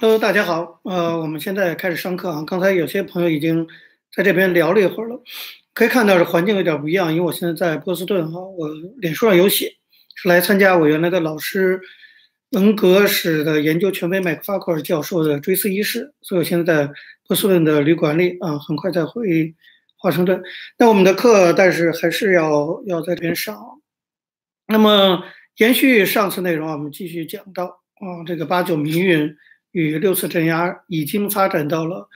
Hello，大家好，呃，我们现在开始上课啊。刚才有些朋友已经在这边聊了一会儿了，可以看到这环境有点不一样，因为我现在在波士顿哈，我脸书上有写是来参加我原来的老师文革史的研究权威麦克法克尔教授的追思仪式，所以我现在在波士顿的旅馆里啊，很快再回华盛顿。那我们的课，但是还是要要在这边上。那么延续上次内容啊，我们继续讲到啊，这个八九民运。与六次镇压已经发展到了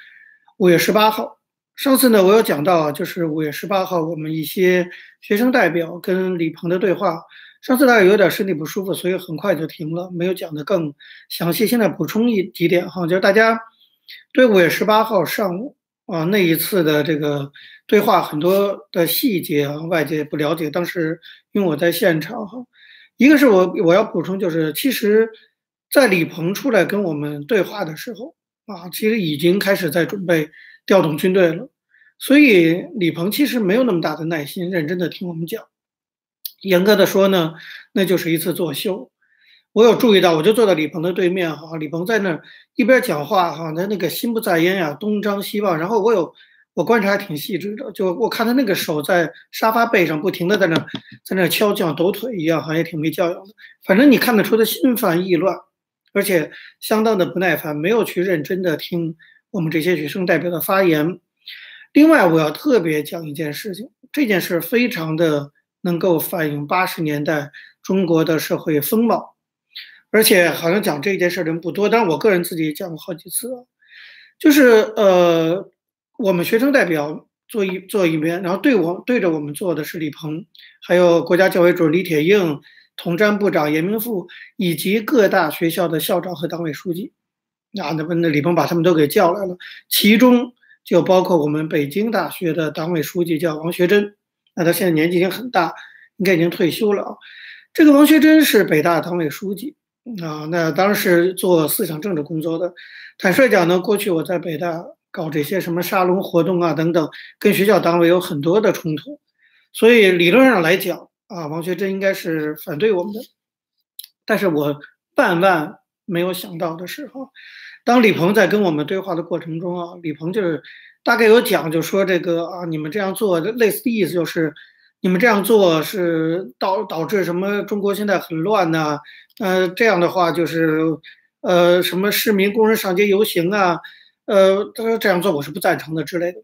五月十八号。上次呢，我有讲到啊，就是五月十八号，我们一些学生代表跟李鹏的对话。上次大家有点身体不舒服，所以很快就停了，没有讲的更详细。现在补充一几点哈，就是大家对五月十八号上午啊那一次的这个对话很多的细节啊，外界不了解。当时因为我在现场哈，一个是我我要补充，就是其实。在李鹏出来跟我们对话的时候啊，其实已经开始在准备调动军队了，所以李鹏其实没有那么大的耐心，认真的听我们讲。严格的说呢，那就是一次作秀。我有注意到，我就坐在李鹏的对面哈，李鹏在那儿一边讲话哈，他那个心不在焉呀，东张西望。然后我有我观察还挺细致的，就我看他那个手在沙发背上不停的在那在那敲，像抖腿一样，好像也挺没教养的。反正你看得出他心烦意乱。而且相当的不耐烦，没有去认真的听我们这些学生代表的发言。另外，我要特别讲一件事情，这件事非常的能够反映八十年代中国的社会风貌。而且好像讲这件事的人不多，但是我个人自己也讲过好几次，就是呃，我们学生代表坐一坐一边，然后对我对着我们坐的是李鹏，还有国家教委主任李铁映。统战部长严明富以及各大学校的校长和党委书记，那那那李鹏把他们都给叫来了，其中就包括我们北京大学的党委书记叫王学珍，那他现在年纪已经很大，应该已经退休了啊。这个王学珍是北大党委书记啊，那当时做思想政治工作的。坦率讲呢，过去我在北大搞这些什么沙龙活动啊等等，跟学校党委有很多的冲突，所以理论上来讲。啊，王学珍应该是反对我们的，但是我万万没有想到的是，哈，当李鹏在跟我们对话的过程中啊，李鹏就是大概有讲，就说这个啊，你们这样做，类似的意思就是，你们这样做是导导致什么？中国现在很乱呐，呃，这样的话就是，呃，什么市民工人上街游行啊，呃，他说这样做我是不赞成的之类的，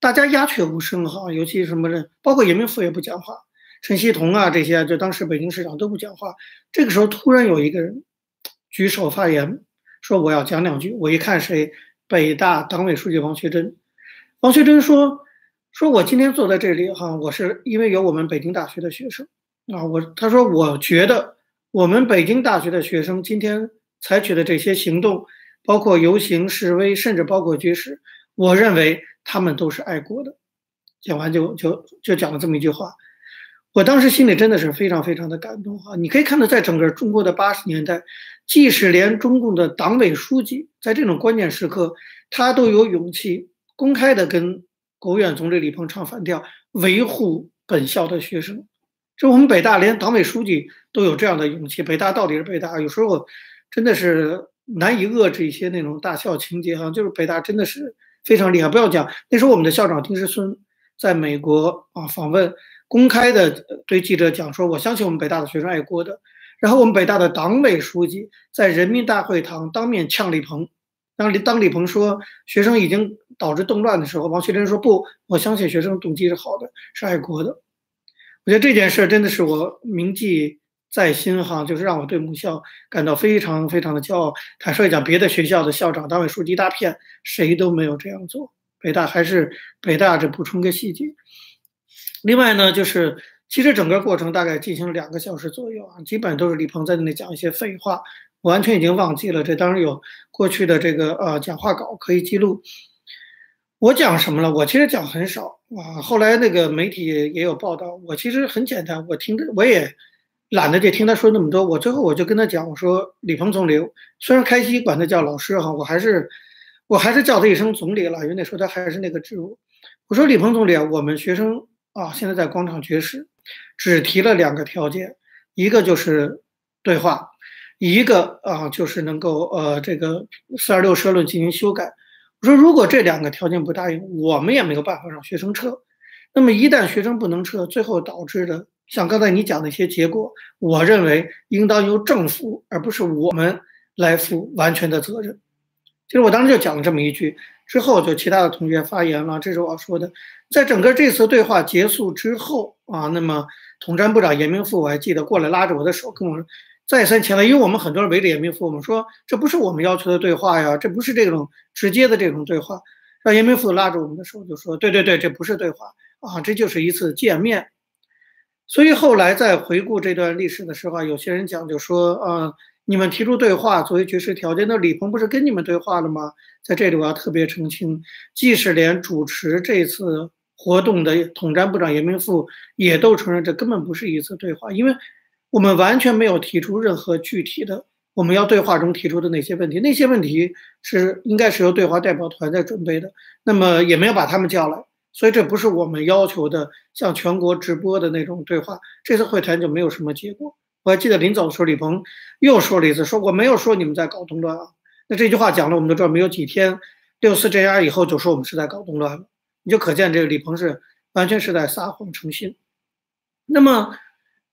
大家鸦雀无声哈，尤其什么人，包括严明富也不讲话。陈锡同啊，这些就当时北京市长都不讲话。这个时候突然有一个人举手发言，说我要讲两句。我一看谁，北大党委书记王学珍。王学珍说：“说我今天坐在这里哈，我是因为有我们北京大学的学生啊。我他说我觉得我们北京大学的学生今天采取的这些行动，包括游行示威，甚至包括军事，我认为他们都是爱国的。”讲完就就就讲了这么一句话。我当时心里真的是非常非常的感动啊！你可以看到，在整个中国的八十年代，即使连中共的党委书记在这种关键时刻，他都有勇气公开的跟国务院总理李鹏唱反调，维护本校的学生。这我们北大连党委书记都有这样的勇气，北大到底是北大，有时候真的是难以遏制一些那种大校情节哈。就是北大真的是非常厉害，不要讲那时候我们的校长丁世孙在美国啊访问。公开的对记者讲说：“我相信我们北大的学生爱国的。”然后我们北大的党委书记在人民大会堂当面呛李鹏。当李当李鹏说学生已经导致动乱的时候，王学珍说：“不，我相信学生动机是好的，是爱国的。”我觉得这件事真的是我铭记在新哈，就是让我对母校感到非常非常的骄傲。坦率讲，别的学校的校长、党委书记一大片，谁都没有这样做。北大还是北大，这补充个细节。另外呢，就是其实整个过程大概进行了两个小时左右啊，基本都是李鹏在那里讲一些废话，我完全已经忘记了。这当然有过去的这个呃讲话稿可以记录。我讲什么了？我其实讲很少啊。后来那个媒体也有报道，我其实很简单，我听着我也懒得去听他说那么多。我最后我就跟他讲，我说李鹏总理，虽然开西管他叫老师哈，我还是我还是叫他一声总理了，因为那时候他还是那个职务。我说李鹏总理啊，我们学生。啊，现在在广场绝食，只提了两个条件，一个就是对话，一个啊就是能够呃这个四二六社论进行修改。我说如果这两个条件不答应，我们也没有办法让学生撤。那么一旦学生不能撤，最后导致的像刚才你讲的一些结果，我认为应当由政府而不是我们来负完全的责任。其实我当时就讲了这么一句，之后就其他的同学发言了，这是我要说的。在整个这次对话结束之后啊，那么统战部长严明富我还记得过来拉着我的手跟我再三强调，因为我们很多人围着严明富，我们说这不是我们要求的对话呀，这不是这种直接的这种对话。让严明富拉着我们的手就说：“对对对，这不是对话啊，这就是一次见面。”所以后来在回顾这段历史的时候，有些人讲就说：“啊。”你们提出对话作为绝食条件，那李鹏不是跟你们对话了吗？在这里我要特别澄清，即使连主持这次活动的统战部长严明富也都承认，这根本不是一次对话，因为我们完全没有提出任何具体的我们要对话中提出的那些问题，那些问题是应该是由对话代表团在准备的，那么也没有把他们叫来，所以这不是我们要求的向全国直播的那种对话，这次会谈就没有什么结果。我还记得临走的时候，李鹏又说了一次：“说我没有说你们在搞动乱啊。”那这句话讲了，我们都知道，没有几天，六四镇压以后就说我们是在搞动乱了，你就可见这个李鹏是完全是在撒谎成性。那么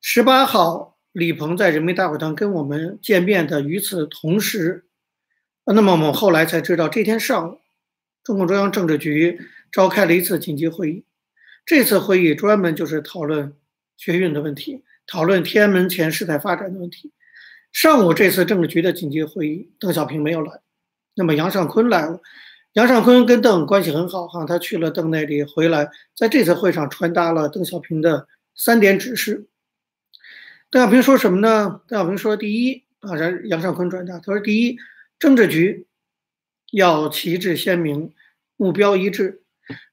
十八号，李鹏在人民大会堂跟我们见面的，与此同时，那么我们后来才知道，这天上午，中共中央政治局召开了一次紧急会议，这次会议专门就是讨论学运的问题。讨论天安门前事态发展的问题。上午这次政治局的紧急会议，邓小平没有来，那么杨尚昆来了。杨尚昆跟邓关系很好，哈，他去了邓那里回来，在这次会上传达了邓小平的三点指示。邓小平说什么呢？邓小平说：第一啊，让杨尚昆转达，他说：第一，政治局要旗帜鲜明，目标一致，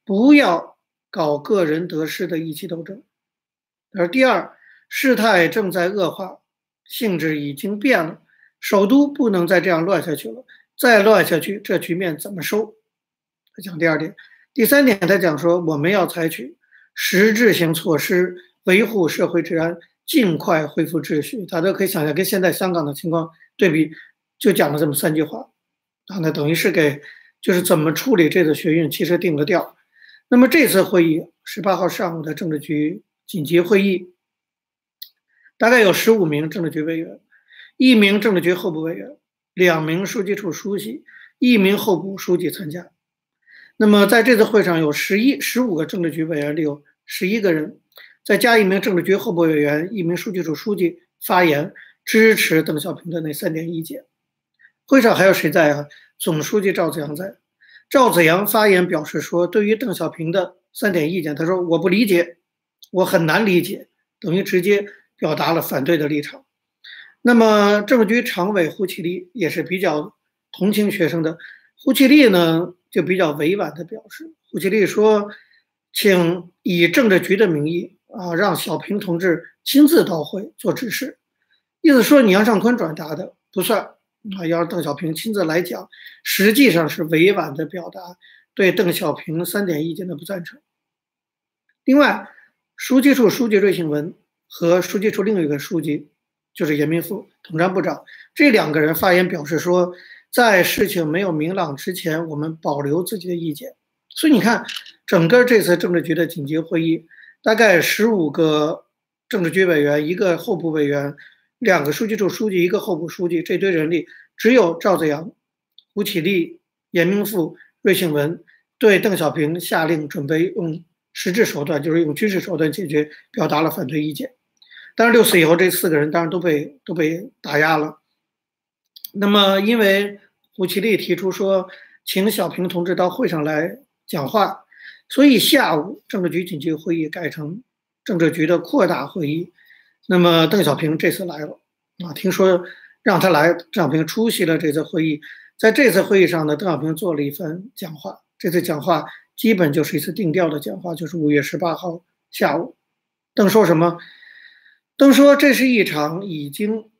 不要搞个人得失的意气斗争。而第二。事态正在恶化，性质已经变了，首都不能再这样乱下去了。再乱下去，这局面怎么收？他讲第二点，第三点他讲说，我们要采取实质性措施维护社会治安，尽快恢复秩序。大家可以想象，跟现在香港的情况对比，就讲了这么三句话啊，那等于是给就是怎么处理这次学运，其实定了调。那么这次会议，十八号上午的政治局紧急会议。大概有十五名政治局委员，一名政治局候补委员，两名书记处书记，一名候补书记参加。那么在这次会上有十一、十五个政治局委员里有十一个人，再加一名政治局候补委员，一名书记处书记发言支持邓小平的那三点意见。会上还有谁在啊？总书记赵紫阳在。赵紫阳发言表示说，对于邓小平的三点意见，他说我不理解，我很难理解，等于直接。表达了反对的立场。那么，政治局常委胡启立也是比较同情学生的。胡启立呢，就比较委婉的表示，胡启立说：“请以政治局的名义啊，让小平同志亲自到会做指示。”意思说，你杨尚昆转达的不算啊，要是邓小平亲自来讲。实际上是委婉的表达对邓小平三点意见的不赞成。另外，书记处书记瑞幸文。和书记处另一个书记，就是严明富统战部长，这两个人发言表示说，在事情没有明朗之前，我们保留自己的意见。所以你看，整个这次政治局的紧急会议，大概十五个政治局委员，一个候补委员，两个书记处书记，一个候补书记，这堆人里，只有赵子阳、吴启立、严明富、芮庆文对邓小平下令准备用实质手段，就是用军事手段解决，表达了反对意见。但是六四以后，这四个人当然都被都被打压了。那么，因为胡奇立提出说，请小平同志到会上来讲话，所以下午政治局紧急会议改成政治局的扩大会议。那么，邓小平这次来了啊，听说让他来，邓小平出席了这次会议。在这次会议上呢，邓小平做了一番讲话。这次讲话基本就是一次定调的讲话，就是五月十八号下午，邓说什么？邓说：“这是一场已经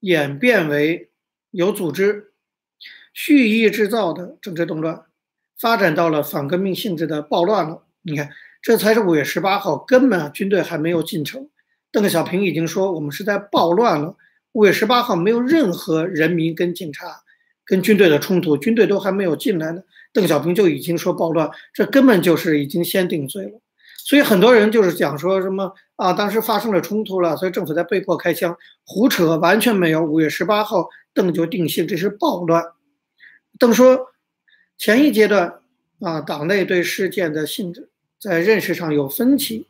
演变为有组织、蓄意制造的政治动乱，发展到了反革命性质的暴乱了。你看，这才是五月十八号，根本军队还没有进城。邓小平已经说我们是在暴乱了，五月十八号没有任何人民跟警察、跟军队的冲突，军队都还没有进来呢，邓小平就已经说暴乱，这根本就是已经先定罪了。所以很多人就是讲说什么啊，当时发生了冲突了，所以政府才被迫开枪，胡扯，完全没有。五月十八号，邓就定性这是暴乱。邓说，前一阶段啊，党内对事件的性质在认识上有分歧，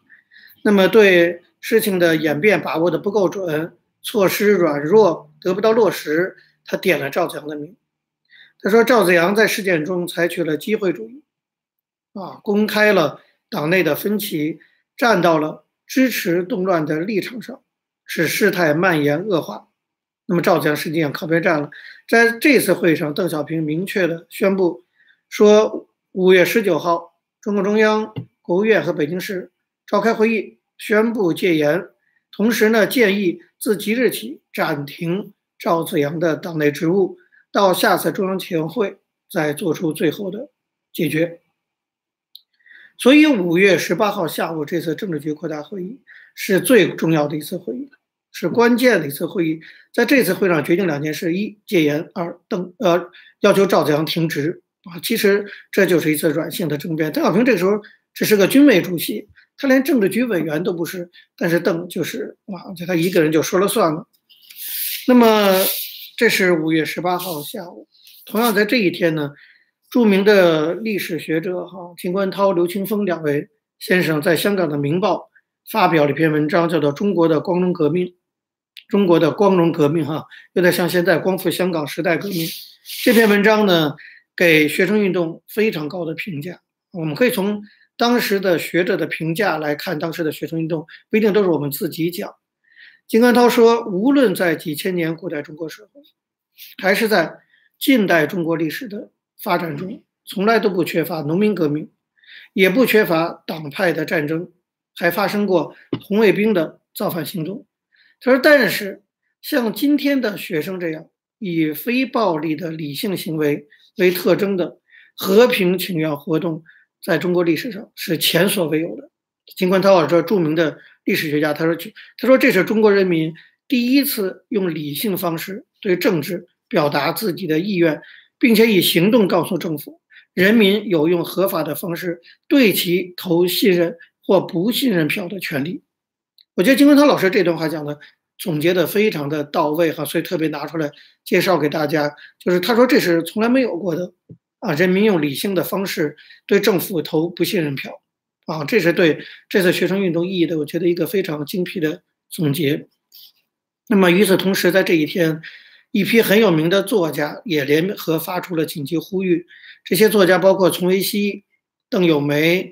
那么对事情的演变把握的不够准，措施软弱，得不到落实。他点了赵子阳的名，他说赵子阳在事件中采取了机会主义，啊，公开了。党内的分歧站到了支持动乱的立场上，使事态蔓延恶化。那么赵子阳实际上靠边站了。在这次会议上，邓小平明确的宣布说，五月十九号，中共中央、国务院和北京市召开会议，宣布戒严，同时呢，建议自即日起暂停赵子阳的党内职务，到下次中央委员会再做出最后的解决。所以五月十八号下午这次政治局扩大会议是最重要的一次会议，是关键的一次会议。在这次会上决定两件事：一戒严，二邓呃要求赵子阳停职啊。其实这就是一次软性的政变。邓小平这个时候只是个军委主席，他连政治局委员都不是，但是邓就是啊，就他一个人就说了算了。那么这是五月十八号下午，同样在这一天呢。著名的历史学者哈秦观涛、刘青峰两位先生在香港的《明报》发表了一篇文章，叫做《中国的光荣革命》。中国的光荣革命哈，有点像现在光复香港时代革命。这篇文章呢，给学生运动非常高的评价。我们可以从当时的学者的评价来看，当时的学生运动不一定都是我们自己讲。金观涛说，无论在几千年古代中国社会，还是在近代中国历史的。发展中从来都不缺乏农民革命，也不缺乏党派的战争，还发生过红卫兵的造反行动。他说：“但是像今天的学生这样以非暴力的理性行为为特征的和平请愿活动，在中国历史上是前所未有的。”金冠涛老师著名的历史学家，他说：“他说这是中国人民第一次用理性方式对政治表达自己的意愿。”并且以行动告诉政府，人民有用合法的方式对其投信任或不信任票的权利。我觉得金文涛老师这段话讲的总结的非常的到位哈，所以特别拿出来介绍给大家。就是他说这是从来没有过的啊，人民用理性的方式对政府投不信任票啊，这是对这次学生运动意义的，我觉得一个非常精辟的总结。那么与此同时，在这一天。一批很有名的作家也联合发出了紧急呼吁。这些作家包括丛维熙、邓友梅，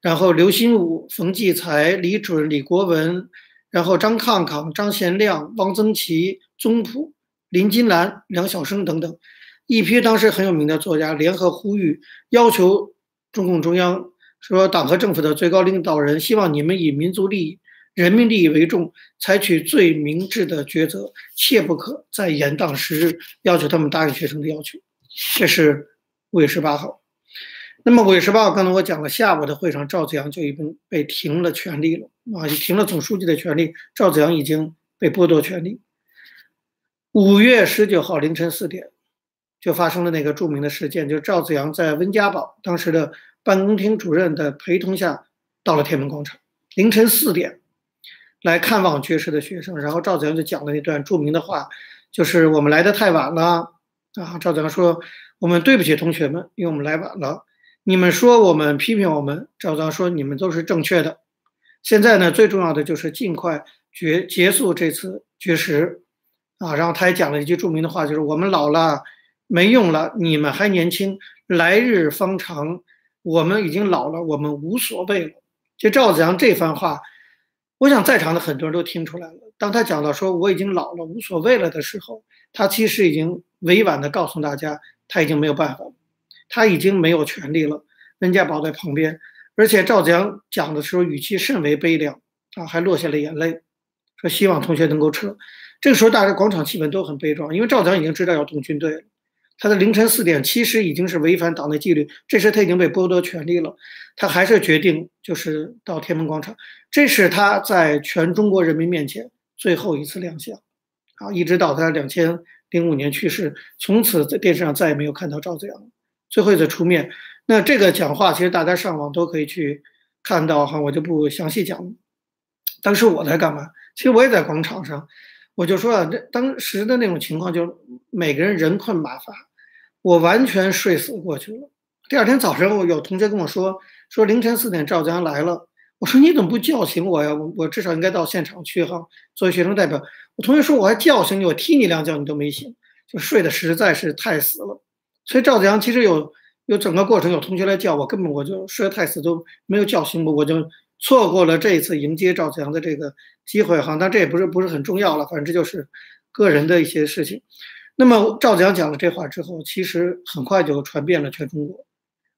然后刘心武、冯骥才、李准、李国文，然后张抗抗、张贤亮、汪曾祺、宗璞、林金兰、梁晓声等等，一批当时很有名的作家联合呼吁，要求中共中央说，党和政府的最高领导人希望你们以民族利益。人民利益为重，采取最明智的抉择，切不可再延宕时日，要求他们答应学生的要求。这是五月十八号。那么五月十八号，刚才我讲了，下午的会上，赵子阳就已经被停了权利了啊，停了总书记的权利，赵子阳已经被剥夺权利。五月十九号凌晨四点，就发生了那个著名的事件，就是赵子阳在温家宝当时的办公厅主任的陪同下，到了天安门广场，凌晨四点。来看望绝食的学生，然后赵子阳就讲了那段著名的话，就是我们来的太晚了啊。赵子阳说：“我们对不起同学们，因为我们来晚了。你们说我们批评我们，赵子阳说你们都是正确的。现在呢，最重要的就是尽快绝结束这次绝食啊。然后他还讲了一句著名的话，就是我们老了没用了，你们还年轻，来日方长。我们已经老了，我们无所谓了。就赵子阳这番话。”我想在场的很多人都听出来了。当他讲到说我已经老了，无所谓了的时候，他其实已经委婉地告诉大家，他已经没有办法了，他已经没有权利了。温家宝在旁边，而且赵子阳讲的时候语气甚为悲凉啊，还落下了眼泪，说希望同学能够撤。这个时候，大家广场气氛都很悲壮，因为赵子阳已经知道要动军队了。他的凌晨四点其实已经是违反党内纪律，这时他已经被剥夺权利了，他还是决定就是到天安门广场，这是他在全中国人民面前最后一次亮相，啊，一直到他两千零五年去世，从此在电视上再也没有看到赵子阳最后一次出面。那这个讲话其实大家上网都可以去看到哈，我就不详细讲。当时我在干嘛？其实我也在广场上，我就说啊，这当时的那种情况，就是每个人人困马乏，我完全睡死过去了。第二天早晨，我有同学跟我说，说凌晨四点赵子阳来了。我说你怎么不叫醒我呀？我我至少应该到现场去哈。作为学生代表，我同学说我还叫醒你，我踢你两脚你都没醒，就睡得实在是太死了。所以赵子阳其实有有整个过程，有同学来叫我，根本我就睡得太死都没有叫醒我，我就错过了这一次迎接赵子阳的这个机会哈。但这也不是不是很重要了，反正这就是个人的一些事情。那么赵子阳讲了这话之后，其实很快就传遍了全中国。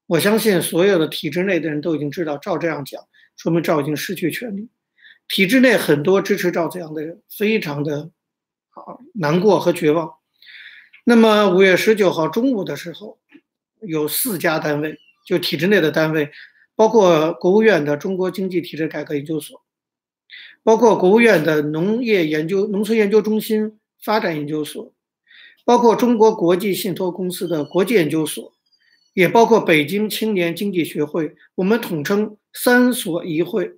我相信所有的体制内的人都已经知道赵这样讲。说明赵已经失去权力，体制内很多支持赵子阳的人非常的啊难过和绝望。那么五月十九号中午的时候，有四家单位，就体制内的单位，包括国务院的中国经济体制改革研究所，包括国务院的农业研究农村研究中心发展研究所，包括中国国际信托公司的国际研究所。也包括北京青年经济学会，我们统称“三所一会”。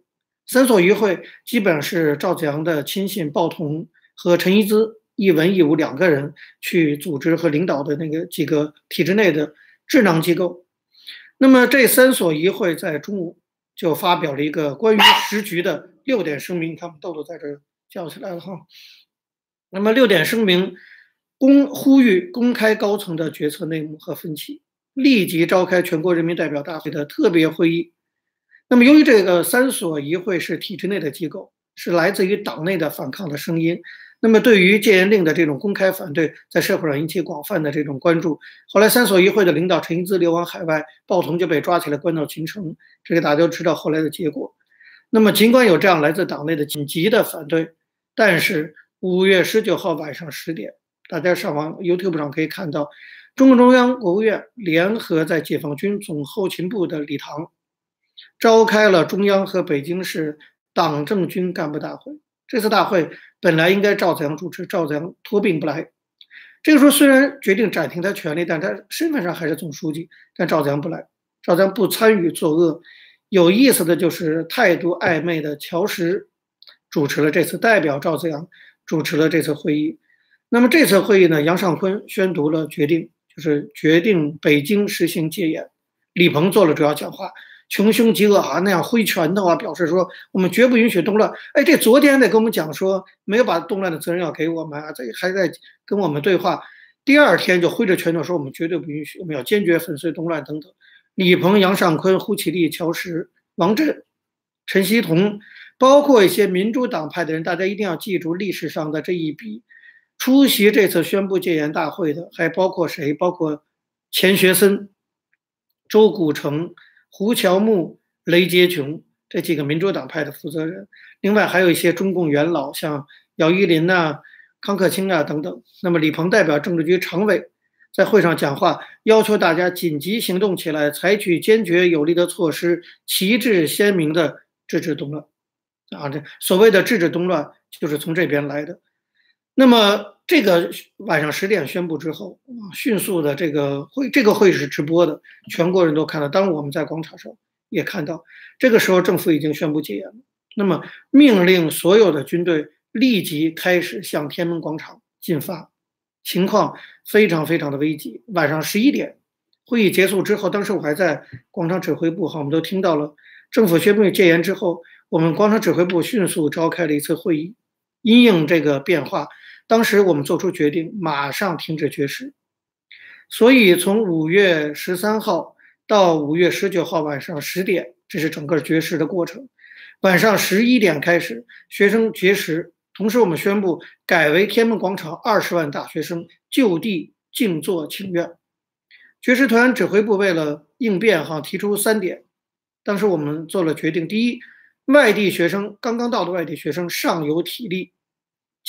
三所一会基本上是赵子阳的亲信鲍同和陈一之一文一武两个人去组织和领导的那个几个体制内的智囊机构。那么这三所一会在中午就发表了一个关于时局的六点声明，他们豆豆在这叫起来了哈。那么六点声明公呼吁公开高层的决策内幕和分歧。立即召开全国人民代表大会的特别会议。那么，由于这个三所一会是体制内的机构，是来自于党内的反抗的声音。那么，对于戒严令的这种公开反对，在社会上引起广泛的这种关注。后来，三所一会的领导陈英滋流亡海外，鲍同就被抓起来关到秦城。这个大家都知道后来的结果。那么，尽管有这样来自党内的紧急的反对，但是五月十九号晚上十点，大家上网 YouTube 上可以看到。中共中央、国务院联合在解放军总后勤部的礼堂，召开了中央和北京市党政军干部大会。这次大会本来应该赵子阳主持，赵子阳托病不来。这个时候虽然决定暂停他权利，但他身份上还是总书记。但赵子阳不来，赵子阳不参与作恶。有意思的就是态度暧昧的乔石主持了这次，代表赵子阳主持了这次会议。那么这次会议呢，杨尚昆宣读了决定。就是决定北京实行戒严，李鹏做了主要讲话，穷凶极恶啊，那样挥拳头啊，表示说我们绝不允许动乱。哎，这昨天得跟我们讲说，没有把动乱的责任要给我们啊，这还在跟我们对话。第二天就挥着拳头说我们绝对不允许，我们要坚决粉碎动乱等等。李鹏、杨尚昆、胡启立、乔石、王震、陈锡同，包括一些民主党派的人，大家一定要记住历史上的这一笔。出席这次宣布戒严大会的还包括谁？包括钱学森、周古城、胡乔木、雷洁琼这几个民主党派的负责人。另外还有一些中共元老，像姚依林呐、康克清啊等等。那么李鹏代表政治局常委在会上讲话，要求大家紧急行动起来，采取坚决有力的措施，旗帜鲜明的制止动乱。啊，这所谓的制止动乱，就是从这边来的。那么这个晚上十点宣布之后，迅速的这个会，这个会是直播的，全国人都看到。当我们在广场上也看到，这个时候政府已经宣布戒严了。那么命令所有的军队立即开始向天安门广场进发，情况非常非常的危急。晚上十一点，会议结束之后，当时我还在广场指挥部，哈，我们都听到了政府宣布戒严之后，我们广场指挥部迅速召开了一次会议，因应这个变化。当时我们做出决定，马上停止绝食。所以从五月十三号到五月十九号晚上十点，这是整个绝食的过程。晚上十一点开始，学生绝食，同时我们宣布改为天安门广场二十万大学生就地静坐请愿。绝食团指挥部为了应变，哈，提出三点。当时我们做了决定：第一，外地学生刚刚到的外地学生尚有体力。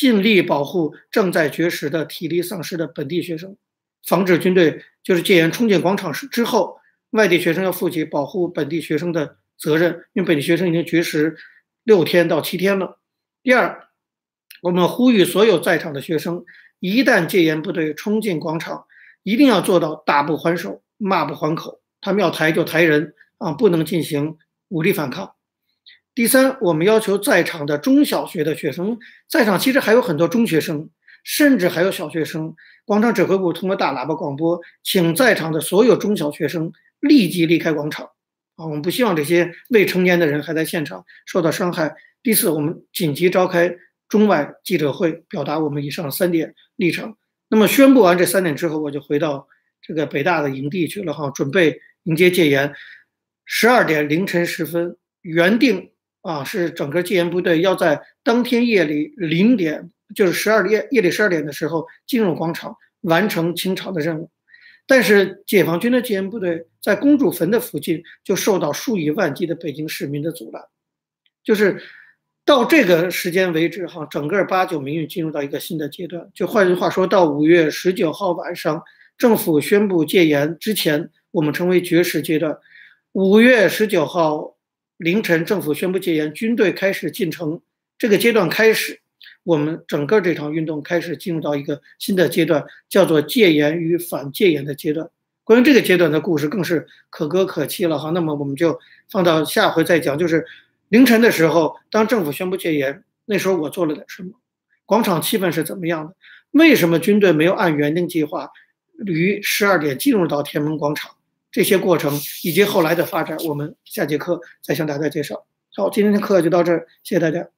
尽力保护正在绝食的体力丧失的本地学生，防止军队就是戒严冲进广场时之后，外地学生要负起保护本地学生的责任，因为本地学生已经绝食六天到七天了。第二，我们呼吁所有在场的学生，一旦戒严部队冲进广场，一定要做到打不还手，骂不还口。他们要抬就抬人啊，不能进行武力反抗。第三，我们要求在场的中小学的学生，在场其实还有很多中学生，甚至还有小学生。广场指挥部通过大喇叭广播，请在场的所有中小学生立即离开广场。啊，我们不希望这些未成年的人还在现场受到伤害。第四，我们紧急召开中外记者会，表达我们以上三点立场。那么宣布完这三点之后，我就回到这个北大的营地去了哈，准备迎接戒严。十二点凌晨时分，原定啊是整个戒严部队要在当天夜里零点，就是十二夜夜里十二点的时候进入广场，完成清场的任务。但是解放军的戒严部队在公主坟的附近就受到数以万计的北京市民的阻拦，就是到这个时间为止，哈，整个八九民运进入到一个新的阶段。就换句话说，到五月十九号晚上，政府宣布戒严之前，我们称为绝食阶段。五月十九号凌晨，政府宣布戒严，军队开始进城，这个阶段开始。我们整个这场运动开始进入到一个新的阶段，叫做戒严与反戒严的阶段。关于这个阶段的故事更是可歌可泣了哈。那么我们就放到下回再讲。就是凌晨的时候，当政府宣布戒严，那时候我做了点什么？广场气氛是怎么样的？为什么军队没有按原定计划于十二点进入到天安门广场？这些过程以及后来的发展，我们下节课再向大家介绍。好，今天的课就到这儿，谢谢大家。